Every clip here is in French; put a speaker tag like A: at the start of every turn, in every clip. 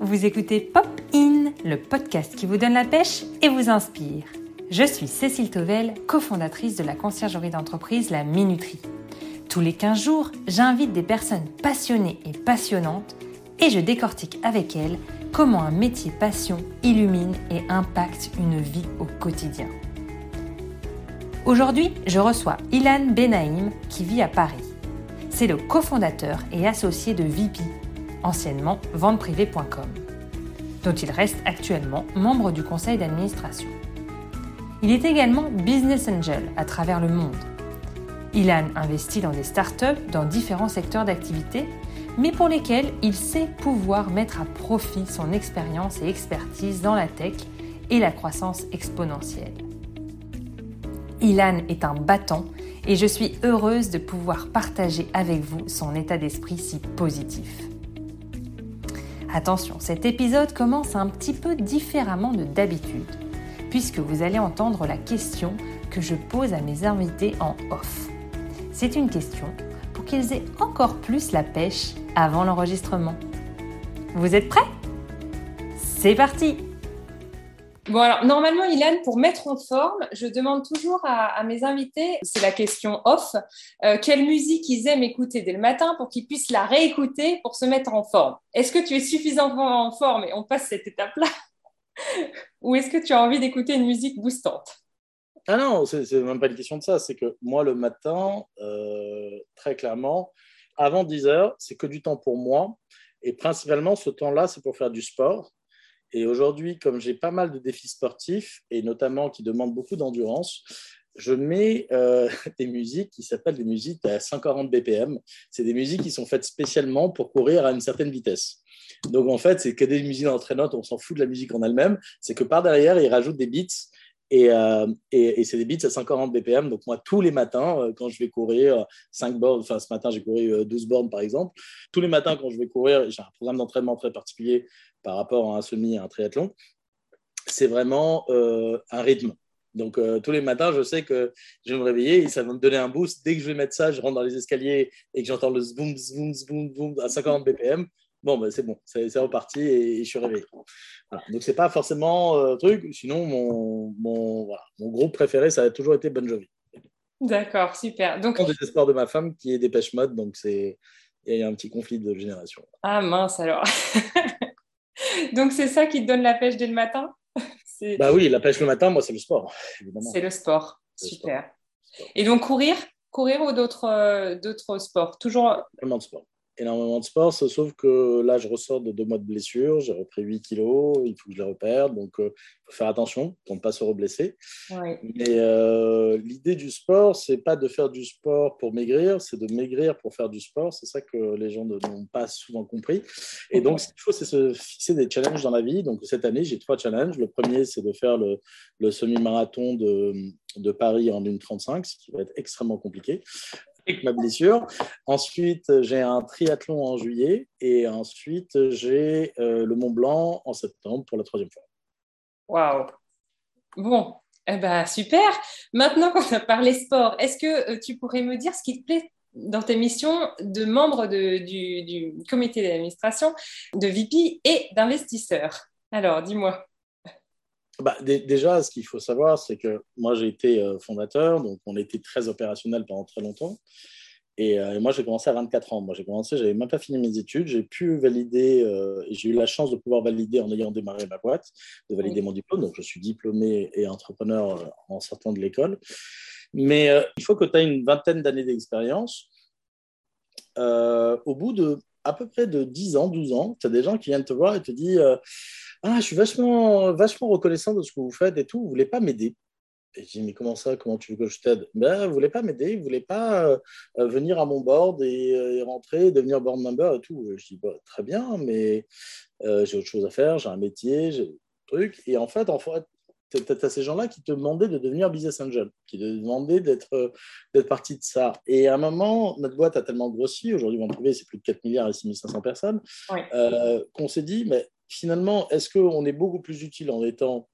A: Vous écoutez Pop In, le podcast qui vous donne la pêche et vous inspire. Je suis Cécile Tovel, cofondatrice de la conciergerie d'entreprise La Minuterie. Tous les 15 jours, j'invite des personnes passionnées et passionnantes et je décortique avec elles comment un métier passion illumine et impacte une vie au quotidien. Aujourd'hui, je reçois Ilan Benaïm qui vit à Paris. C'est le cofondateur et associé de VP, anciennement venteprivée.com, dont il reste actuellement membre du conseil d'administration. Il est également business angel à travers le monde. Ilan investit dans des startups dans différents secteurs d'activité mais pour lesquels il sait pouvoir mettre à profit son expérience et expertise dans la tech et la croissance exponentielle. Ilan est un battant et je suis heureuse de pouvoir partager avec vous son état d'esprit si positif. Attention, cet épisode commence un petit peu différemment de d'habitude, puisque vous allez entendre la question que je pose à mes invités en off. C'est une question pour qu'ils aient encore plus la pêche avant l'enregistrement. Vous êtes prêts? C'est parti
B: Bon, alors, normalement, Ilan, pour mettre en forme, je demande toujours à, mes invités, c'est la question off, euh, quelle musique ils aiment écouter dès le matin pour qu'ils puissent la réécouter pour se mettre en forme. Est-ce que tu es suffisamment en forme et on passe cette étape-là Ou est-ce que tu as envie d'écouter une musique boostante?
C: Ah non, c'est même pas une question de ça. C'est que moi, le matin, euh, très clairement, avant 10 heures, c'est que du temps pour moi. Et principalement, ce temps-là, c'est pour faire du sport. Et aujourd'hui, comme j'ai pas mal de défis sportifs, et notamment qui demandent beaucoup d'endurance, je mets euh, des musiques qui s'appellent des musiques à 140 BPM. C'est des musiques qui sont faites spécialement pour courir à une certaine vitesse. Donc en fait, c'est que des musiques d'entraîneur, on s'en fout de la musique en elle-même. C'est que par derrière, ils rajoutent des beats euh, et, c'est des beats à 140 BPM. Donc, moi, tous les matins, euh, quand je vais courir 5 bornes, enfin, ce matin, j'ai couru 12 euh, bornes, par exemple. Tous les matins, quand je vais courir, j'ai un programme d'entraînement très particulier par rapport à un semi et un triathlon. C'est vraiment un rythme. Donc, tous les matins, je sais que je vais me réveiller et ça va me donner un boost. Dès que je vais mettre ça, je rentre dans les escaliers et que j'entends le boom, boom, boom, boom à 50 BPM bon, ben, c'est bon, c'est reparti et, je suis réveillé. Voilà. Donc, c'est pas forcément un euh, truc. Sinon, mon, mon, voilà, mon, groupe préféré, ça a toujours été Bon Jovi.
B: D'accord, super. Donc,
C: le désespoir de ma femme qui est Dépêche Mode, donc c'est il y a un petit conflit de génération.
B: Ah mince alors. donc, c'est ça qui te donne la pêche dès le matin?
C: Bah oui, la pêche le matin, moi, c'est le sport,
B: évidemment. C'est le sport, super. Et donc, courir? Courir ou d'autres euh, sports? Toujours.
C: De sport énormément de sport, sauf que là, je ressors de deux mois de blessure, j'ai repris 8 kilos, il faut que je les reperde, donc il euh, faut faire attention pour ne pas se reblesser. Mais euh, l'idée du sport, c'est pas de faire du sport pour maigrir, c'est de maigrir pour faire du sport, c'est ça que les gens n'ont pas souvent compris. Et donc, ce qu'il faut, c'est se fixer des challenges dans la vie. Donc, cette année, j'ai trois challenges. Le premier, c'est de faire le, le semi-marathon de, de Paris en 1,35, ce qui va être extrêmement compliqué avec ma blessure. Ensuite, j'ai un triathlon en juillet et ensuite, j'ai euh, le Mont Blanc en septembre pour la troisième fois.
B: Waouh! Bon, eh ben, super. Maintenant qu'on a parlé sport, est-ce que euh, tu pourrais me dire ce qui te plaît dans tes missions de membre du, du, comité d'administration, de VP et d'investisseur Alors, dis-moi.
C: Bah, déjà, ce qu'il faut savoir, c'est que moi, j'ai été euh, fondateur, donc on était très opérationnel pendant très longtemps. Et, euh, moi, j'ai commencé à 24 ans. Moi, j'ai commencé, j'avais même pas fini mes études. J'ai pu valider, euh, j'ai eu la chance de pouvoir valider en ayant démarré ma boîte, de valider mon diplôme. Donc, je suis diplômé et entrepreneur en sortant de l'école. Mais il faut que tu aies une vingtaine d'années d'expérience. au bout de à peu près de 10 ans, 12 ans, tu as des gens qui viennent te voir et te disent ah, je suis vachement, vachement reconnaissant de ce que vous faites et tout. Vous voulez pas m'aider? Et je dis, mais comment ça? Comment tu veux que je t'aide? Ben, Vous voulez pas m'aider? Vous voulez pas euh, venir à mon board et, euh, rentrer, devenir board member et tout? Je dis, bah, très bien, mais euh, j'ai autre chose à faire, j'ai un métier, j'ai des trucs. Et en fait, en fait tu as ces gens-là qui te demandaient de devenir business angel, qui te demandaient d'être partie de ça. Et à un moment, notre boîte a tellement grossi, aujourd'hui, on trouver c'est plus de 4 milliards et 6500 personnes, qu'on s'est dit, mais finalement, est-ce qu'on est beaucoup plus utile en étant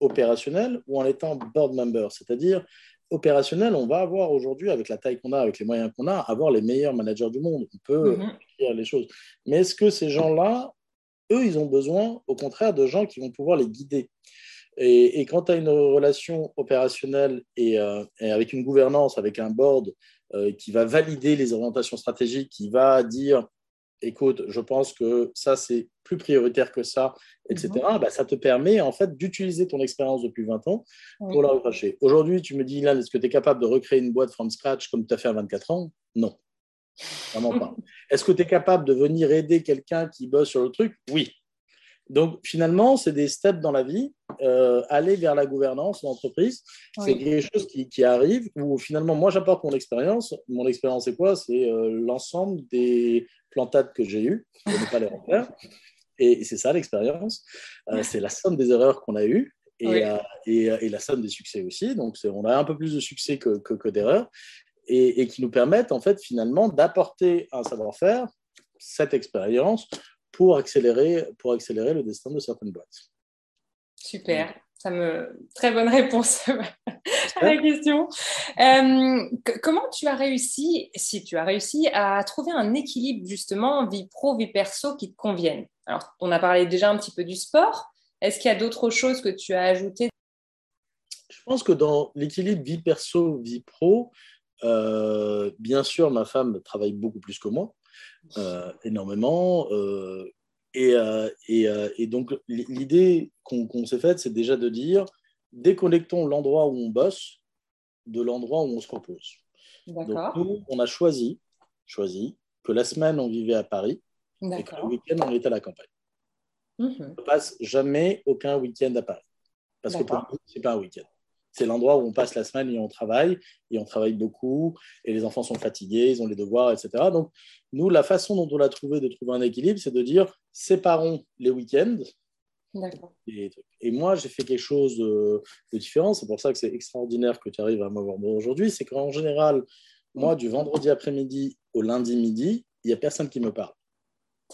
C: opérationnel ou en étant board member? C'est-à-dire, opérationnel, on va avoir aujourd'hui, avec la taille qu'on a, avec les moyens qu'on a, avoir les meilleurs managers du monde. On peut mm les choses. Mais est-ce que ces gens-là eux, ils ont besoin, au contraire, de gens qui vont pouvoir les guider? Et, quand tu as une relation opérationnelle et, euh, avec une gouvernance, avec un board euh, qui va valider les orientations stratégiques, qui va dire écoute, je pense que ça, c'est plus prioritaire que ça, etc., mhm. bah, ça te permet en fait d'utiliser ton expérience depuis 20 ans pour la recracher. Aujourd'hui, tu me dis, Ilan, est-ce que tu es capable de recréer une boîte from scratch comme tu as fait à 24 ans? Non. Vraiment pas. Est-ce que tu es capable de venir aider quelqu'un qui bosse sur le truc? Oui. Donc finalement, c'est des steps dans la vie. Euh, aller vers la gouvernance d'entreprise, c'est quelque chose qui, qui, arrive où finalement, moi, j'apporte mon expérience. Mon expérience, c'est quoi? C'est euh, l'ensemble des plantades que j'ai eues, pour ne pas les refaire. Et, c'est ça l'expérience. Euh, c'est la somme des erreurs qu'on a eues. Et, et, et, la somme des succès aussi. Donc, on a un peu plus de succès que, que, que d'erreurs et, qui nous permettent en fait finalement d'apporter un savoir-faire, cette expérience pour accélérer, pour accélérer le destin de certaines boîtes.
B: Super. Ça me... Très bonne réponse à la question. Euh, comment tu as réussi, si tu as réussi, à trouver un équilibre justement vie pro, vie perso qui te convienne? Alors, on a parlé déjà un petit peu du sport. Est-ce qu'il y a d'autres choses que tu as ajoutées?
C: Je pense que dans l'équilibre vie perso, vie pro, euh, bien sûr, ma femme travaille beaucoup plus que moi, euh, énormément. Euh, et, et, donc, l'idée qu'on s'est faite, c'est déjà de dire déconnectons l'endroit où on bosse de l'endroit où on se repose. Donc, nous, on a choisi, choisi que la semaine, on vivait à Paris et que le week-end, on était à la campagne. Mhm. On ne passe jamais aucun week-end à Paris. Parce que pour nous, ce n'est pas un week-end c'est l'endroit où on passe la semaine et on travaille, et on travaille beaucoup, et les enfants sont fatigués, ils ont les devoirs, etc. Donc, nous, la façon dont on a trouvé de trouver un équilibre, c'est de dire séparons les week-ends. Et, et, moi, j'ai fait quelque chose de, différent. C'est pour ça que c'est extraordinaire que tu arrives à m'avoir aujourd'hui. C'est qu'en général, moi, du vendredi après-midi au lundi midi, il n'y a personne qui me parle.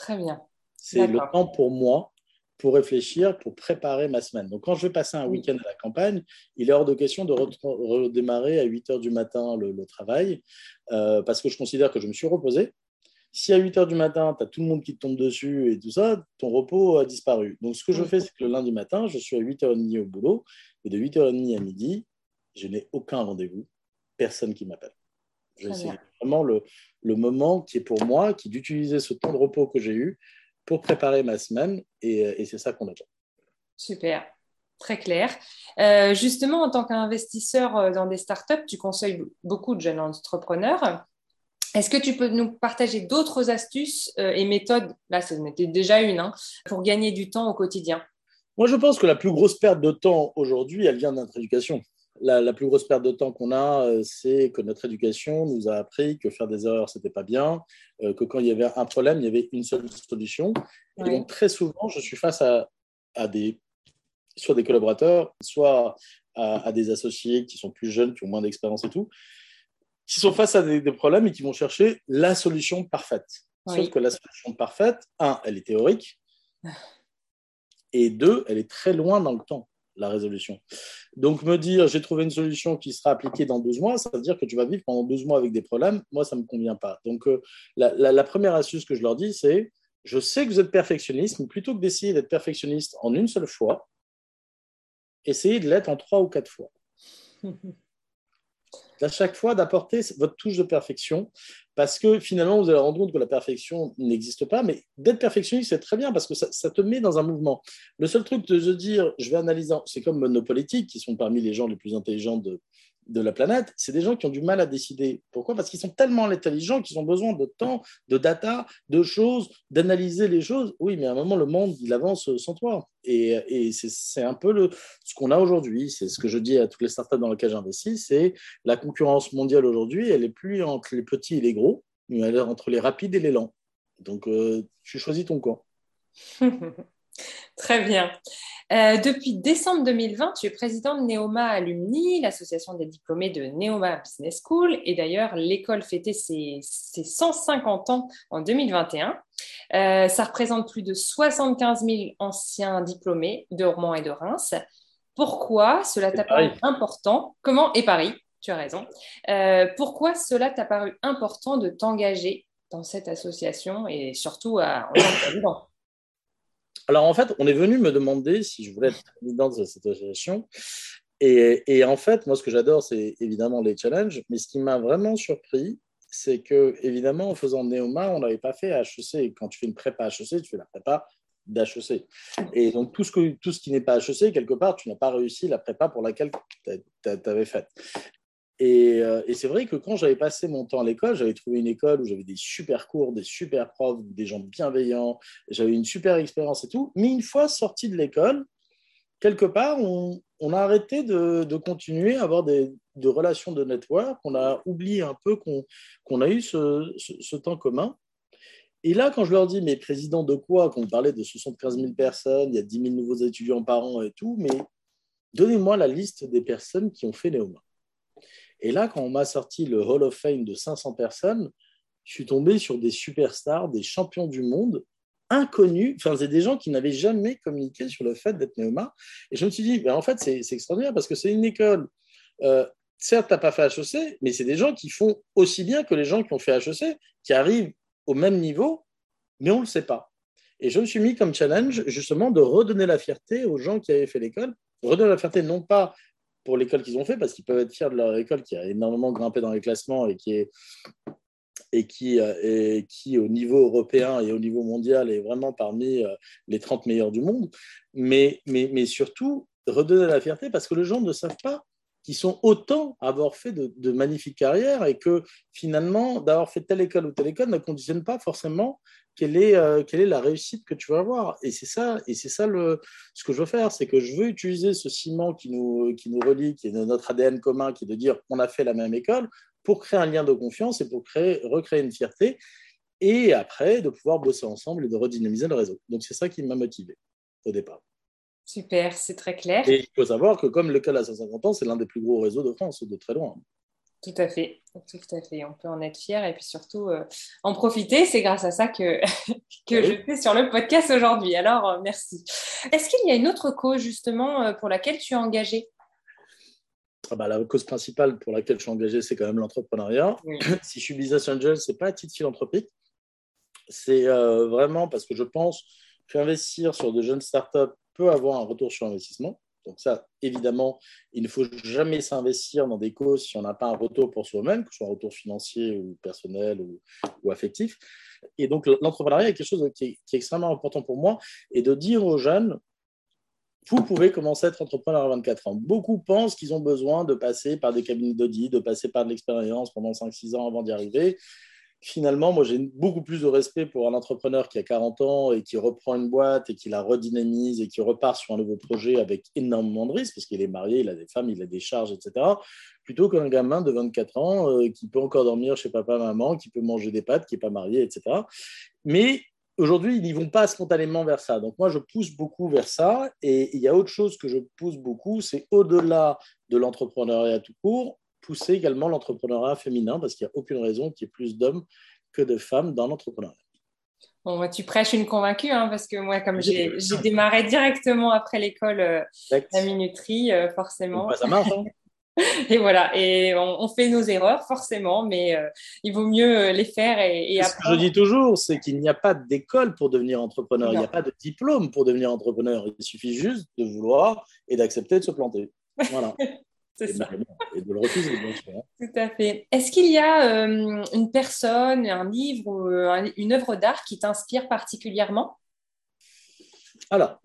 B: Très bien.
C: C'est le temps pour moi pour réfléchir, pour préparer ma semaine. Donc, quand je vais passer un week-end à la campagne, il est hors de question de redémarrer à 8 heures du matin le, travail, euh, parce que je considère que je me suis reposé. Si à 8 heures du matin, tu as tout le monde qui te tombe dessus et tout ça, ton repos a disparu. Donc, ce que je fais, c'est que le lundi matin, je suis à 8h30 au boulot, et de 8h30 à midi, je n'ai aucun rendez-vous, personne qui m'appelle. C'est vraiment le, le moment qui est pour moi, qui d'utiliser ce temps de repos que j'ai eu pour préparer ma semaine et, c'est ça qu'on attend.
B: Super, très clair. Euh, justement, en tant qu'investisseur euh, dans des startups, tu conseilles beaucoup de jeunes entrepreneurs. Est-ce que tu peux nous partager d'autres astuces euh, et méthodes, là ce n'était déjà une, hein, pour gagner du temps au quotidien
C: Moi je pense que la plus grosse perte de temps aujourd'hui, elle vient de notre éducation la, plus grosse perte de temps qu'on a, euh, c'est que notre éducation nous a appris que faire des erreurs, c'était pas bien, euh, que quand il y avait un problème, il y avait une seule solution. Et donc, très souvent, je suis face à, des, soit des collaborateurs, soit à, des associés qui sont plus jeunes, qui ont moins d'expérience et tout, qui sont face à des, problèmes et qui vont chercher la solution parfaite. Sauf que la solution parfaite, un, elle est théorique, et deux, elle est très loin dans le temps la résolution. Donc, me dire, j'ai trouvé une solution qui sera appliquée dans 12 mois, ça veut dire que tu vas vivre pendant 12 mois avec des problèmes. Moi, ça ne me convient pas. Donc, euh, la, première astuce que je leur dis, c'est, je sais que vous êtes perfectionniste, mais plutôt que d'essayer d'être perfectionniste en une seule fois, essayez de l'être en trois ou quatre fois. à chaque fois d'apporter votre touche de perfection, parce que finalement, vous allez rendre compte que la perfection n'existe pas, mais d'être perfectionniste, c'est très bien, parce que ça, te met dans un mouvement. Le seul truc de se dire, je vais analyser, c'est comme nos politiques, qui sont parmi les gens les plus intelligents de, de la planète, c'est des gens qui ont du mal à décider. Pourquoi? Parce qu'ils sont tellement intelligents qu'ils ont besoin de temps, de data, de choses, d'analyser les choses. Oui, mais à un moment, le monde, il avance sans toi. Et, c'est un peu le, ce qu'on a aujourd'hui. C'est ce que je dis à toutes les startups dans lesquelles j'investis, c'est la concurrence mondiale aujourd'hui, elle est plus entre les petits et les gros, mais elle est entre les rapides et les lents. Donc, euh, tu choisis ton camp.
B: Très bien. Euh, depuis décembre 2020, tu es président de Neoma Alumni, l'association des diplômés de Neoma Business School. Et d'ailleurs, l'école fêtait ses, 150 ans en 2021. Euh, ça représente plus de 75 000 anciens diplômés de Rouen et de Reims. Pourquoi cela t'a paru important? Comment Et Paris, tu as raison. Euh, pourquoi cela t'a paru important de t'engager dans cette association et surtout en tant que président?
C: Alors en fait, on est venu me demander si je voulais être président de cette association. Et, en fait, moi, ce que j'adore, c'est évidemment les challenges. Mais ce qui m'a vraiment surpris, c'est que, évidemment, en faisant Neoma, on n'avait pas fait HEC. Quand tu fais une prépa HEC, tu fais la prépa d'HEC. Et donc, tout ce, que, tout ce qui n'est pas HEC, quelque part, tu n'as pas réussi la prépa pour laquelle tu avais faite. Euh, et, c'est vrai que quand j'avais passé mon temps à l'école, j'avais trouvé une école où j'avais des super cours, des super profs, des gens bienveillants, j'avais une super expérience et tout. Mais une fois sorti de l'école, quelque part, on, a arrêté de, continuer à avoir des, relations de network. On a oublié un peu qu'on a eu ce, temps commun. Et là, quand je leur dis, mais président de quoi Qu'on parlait de 75 000 personnes, il y a 10 000 nouveaux étudiants par an et tout, mais donnez-moi la liste des personnes qui ont fait Néoma. Et là, quand on m'a sorti le Hall of Fame de 500 personnes, je suis tombé sur des superstars, des champions du monde inconnus. Enfin, c'est des gens qui n'avaient jamais communiqué sur le fait d'être Neoma. Et je me suis dit, ben, en fait, c'est extraordinaire parce que c'est une école. Euh, certes, tu n'as pas fait HEC, mais c'est des gens qui font aussi bien que les gens qui ont fait HEC, qui arrivent au même niveau, mais on ne le sait pas. Et je me suis mis comme challenge justement de redonner la fierté aux gens qui avaient fait l'école, redonner la fierté non pas pour l'école qu'ils ont fait, parce qu'ils peuvent être fiers de leur école qui a énormément grimpé dans les classements et qui est et qui, euh, et qui, au niveau européen et au niveau mondial, est vraiment parmi euh, les 30 meilleurs du monde. Mais, mais, mais surtout, redonner la fierté parce que les gens ne savent pas qu'ils sont autant avoir fait de, magnifiques carrières et que finalement, d'avoir fait telle école ou telle école ne conditionne pas forcément quelle est, euh, quelle est la réussite que tu vas avoir. Et c'est ça, et ça le, ce que je veux faire, c'est que je veux utiliser ce ciment qui nous, qui nous relie, qui est notre ADN commun, qui est de dire on a fait la même école, pour créer un lien de confiance et pour créer, recréer une fierté. Et après, de pouvoir bosser ensemble et de redynamiser le réseau. Donc, c'est ça qui m'a motivé au départ.
B: Super, c'est très clair.
C: Et il faut savoir que comme l'école à 150 ans, c'est l'un des plus gros réseaux de France, de très loin.
B: Tout à fait, tout à fait. On peut en être fier et puis surtout euh, en profiter. C'est grâce à ça que, que je fais sur le podcast aujourd'hui. Alors, euh, merci. Est-ce qu'il y a une autre cause justement euh, pour laquelle tu es engagé?
C: Ah bah, La cause principale pour laquelle je suis engagé, c'est quand même l'entrepreneuriat. si je suis business angel, ce n'est pas à titre philanthropique. C'est vraiment parce que je pense qu'investir sur de jeunes startups avoir un retour sur investissement. Donc ça, évidemment, il ne faut jamais s'investir dans des causes si on n'a pas un retour pour soi-même, que ce soit un retour financier ou personnel ou, affectif. Et donc l'entrepreneuriat est quelque chose qui est, extrêmement important pour moi et de dire aux jeunes, vous pouvez commencer à être entrepreneur à 24 ans. Beaucoup pensent qu'ils ont besoin de passer par des cabinets d'audit, de passer par de l'expérience pendant 5-6 ans avant d'y arriver finalement, moi, j'ai beaucoup plus de respect pour un entrepreneur qui a 40 ans et qui reprend une boîte et qui la redynamise et qui repart sur un nouveau projet avec énormément de risques, parce qu'il est marié, il a des femmes, il a des charges, etc., plutôt qu'un gamin de 24 ans euh, qui peut encore dormir chez papa, maman, qui peut manger des pâtes, qui n'est pas marié, etc. Mais aujourd'hui, ils n'y vont pas spontanément vers ça. Donc moi, je pousse beaucoup vers ça. Et il y a autre chose que je pousse beaucoup, c'est au-delà de l'entrepreneuriat tout court, pousser également l'entrepreneuriat féminin parce qu'il n'y a aucune raison qu'il y ait plus d'hommes que de femmes dans l'entrepreneuriat.
B: Bon, tu prêches une convaincue, hein, parce que moi, comme j'ai démarré directement après l'école euh, la minuterie, euh, forcément.
C: Bah, ça marche. Hein.
B: et voilà, et on, fait nos erreurs, forcément, mais euh, il vaut mieux les faire et, et
C: Ce que je dis toujours, c'est qu'il n'y a pas d'école pour devenir entrepreneur, il n'y a pas de diplôme pour devenir entrepreneur. Il suffit juste de vouloir et d'accepter de se planter. Voilà.
B: C'est ça. Et de le refuser, bien sûr. Tout à fait. Est-ce qu'il y a euh, une personne, un livre ou euh, une œuvre d'art qui t'inspire particulièrement?
C: Alors,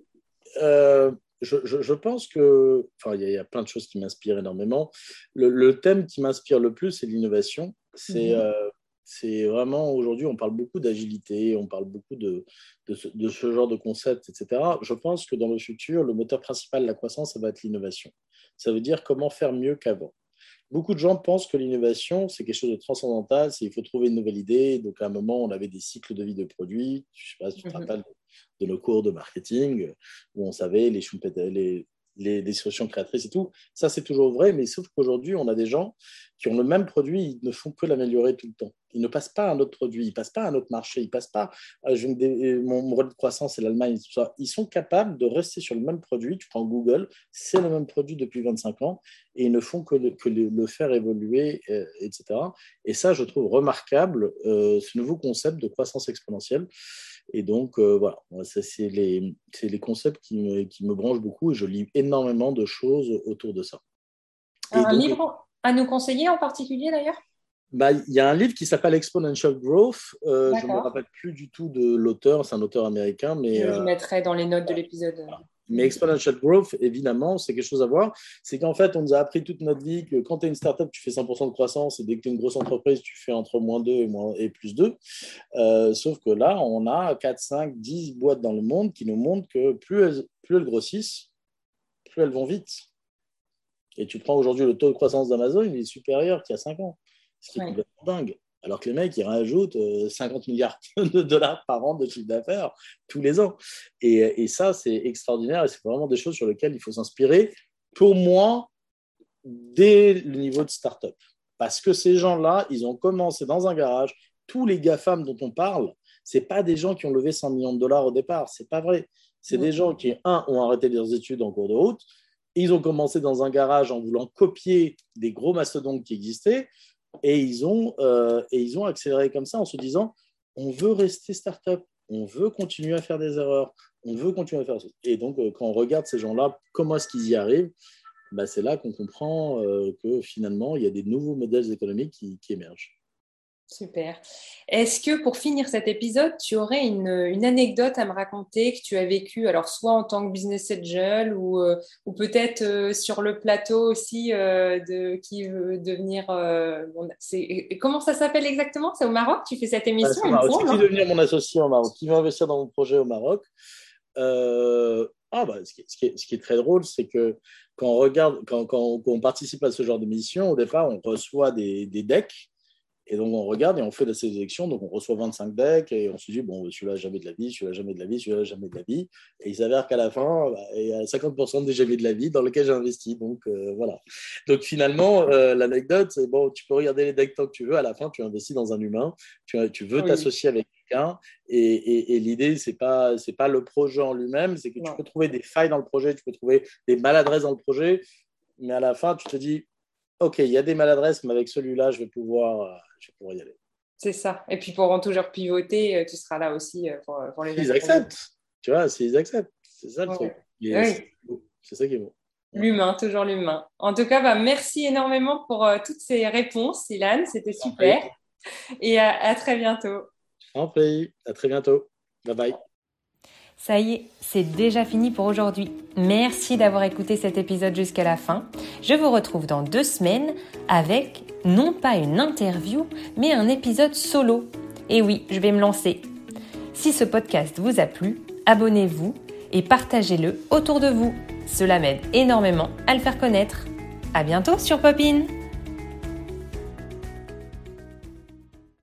C: euh, je, pense que, enfin, il y, a plein de choses qui m'inspirent énormément. Le, thème qui m'inspire le plus, c'est l'innovation. C'est mhm. C'est vraiment aujourd'hui, on parle beaucoup d'agilité, on parle beaucoup de, de, ce, de, ce, genre de concept, etc. Je pense que dans le futur, le moteur principal de la croissance, ça va être l'innovation ça veut dire comment faire mieux qu'avant. Beaucoup de gens pensent que l'innovation, c'est quelque chose de transcendantal, c'est il faut trouver une nouvelle idée. Donc, à un moment, on avait des cycles de vie de produits. Je ne sais pas si tu te mhm. rappelles de nos cours de marketing, où on savait les, les, les, les solutions créatrices et tout. Ça, c'est toujours vrai, mais sauf qu'aujourd'hui, on a des gens qui ont le même produit, ils ne font que l'améliorer tout le temps. Ils ne passent pas à un autre produit, ils ne passent pas à un autre marché, ils passent pas. Euh, je euh, mon, mon de croissance, c'est l'Allemagne, tout ça. Ils sont capables de rester sur le même produit. Tu prends Google, c'est le même produit depuis 25 ans et ils ne font que le, que le, faire évoluer, etc. Et ça, je trouve remarquable ce nouveau concept de croissance exponentielle. Et donc, voilà, c'est les, les, concepts qui me, qui me branchent beaucoup et je lis énormément de choses autour de ça.
B: un livre à nous conseiller en particulier d'ailleurs?
C: Bah, il y a un livre qui s'appelle Exponential Growth. Euh, je ne me rappelle plus du tout de l'auteur, c'est un auteur américain. Mais,
B: je le euh, mettrai dans les notes de l'épisode.
C: Mais Exponential Growth, évidemment, c'est quelque chose à voir. C'est qu'en fait, on nous a appris toute notre vie que quand tu es une startup, tu fais 100% de croissance et dès que tu es une grosse entreprise, tu fais entre moins 2 et, moins, et plus 2. Euh, sauf que là, on a 4, 5, 10 boîtes dans le monde qui nous montrent que plus elles, plus elles grossissent, plus elles vont vite. Et tu prends aujourd'hui le taux de croissance d'Amazon, il est supérieur qu'il y a 5 ans. Ce qui est complètement dingue. Alors que les mecs, ils rajoutent 50 euh, milliards de dollars par an de chiffre d'affaires tous les ans. Et, ça, c'est extraordinaire et c'est vraiment des choses sur lesquelles il faut s'inspirer. Pour moi, dès le niveau de start-up. Parce que ces gens-là, ils ont commencé dans un garage. Tous les GAFAM dont on parle, ce pas des gens qui ont levé 100 millions de dollars au départ. C'est pas vrai. C'est des gens qui, un, ont arrêté leurs études en cours de route. Ils ont commencé dans un garage en voulant copier des gros mastodontes qui existaient. Et ils, ont, euh, et ils ont accéléré comme ça en se disant on veut rester start-up, on veut continuer à faire des erreurs, on veut continuer à faire. Et donc, euh, quand on regarde ces gens-là, comment est-ce qu'ils y arrivent bah, C'est là qu'on comprend euh, que finalement, il y a des nouveaux modèles économiques qui émergent.
B: Super. Est-ce que pour finir cet épisode, tu aurais une, anecdote à me raconter que tu as vécue, alors soit en tant que business angel ou, euh, ou peut-être euh, sur le plateau aussi euh, de qui veut devenir. comment ça s'appelle exactement? C'est au Maroc? Tu fais cette émission
C: Qui veut devenir mon associé au Maroc Qui veut investir dans mon projet au Maroc ah bah, ce, qui est, ce, qui est, très drôle, c'est que quand on regarde, quand, quand, on participe à ce genre de mission, au départ, on reçoit des, des decks et donc, on regarde et on fait de ces élections. Donc, on reçoit 25 decks et on se dit, bon, celui-là, jamais de la vie, celui-là, jamais de la vie, celui-là, jamais de la vie. Et il s'avère qu'à la fin, bah, il y a 50% des jamais de la vie dans lequel j'ai investi. Donc, euh, voilà. Donc, finalement, euh, l'anecdote, c'est bon, tu peux regarder les decks tant que tu veux. À la fin, tu investis dans un humain. Tu, tu veux t'associer avec quelqu'un. Et, et, l'idée, ce n'est pas, pas le projet en lui-même, c'est que tu peux trouver des failles dans le projet, tu peux trouver des maladresses dans le projet. Mais à la fin, tu te dis, OK, il y a des maladresses, mais avec celui-là, je vais pouvoir pourrais y aller.
B: C'est ça. Et puis, pourront toujours pivoter, euh, tu seras là aussi euh, pour, pour les
C: Ils acceptent. Tu vois, s'ils acceptent. C'est ça le truc. C'est ça qui est beau.
B: L'humain, toujours l'humain. En tout cas, bah, merci énormément pour euh, toutes ces réponses, Ilan. C'était super. Et à, très bientôt.
C: En prie. À très bientôt. Bye bye.
A: Ça y est, c'est déjà fini pour aujourd'hui. Merci d'avoir écouté cet épisode jusqu'à la fin. Je vous retrouve dans deux semaines avec non pas une interview, mais un épisode solo. Et oui, je vais me lancer. Si ce podcast vous a plu, abonnez-vous et partagez-le autour de vous. Cela m'aide énormément à le faire connaître. À bientôt sur Popine!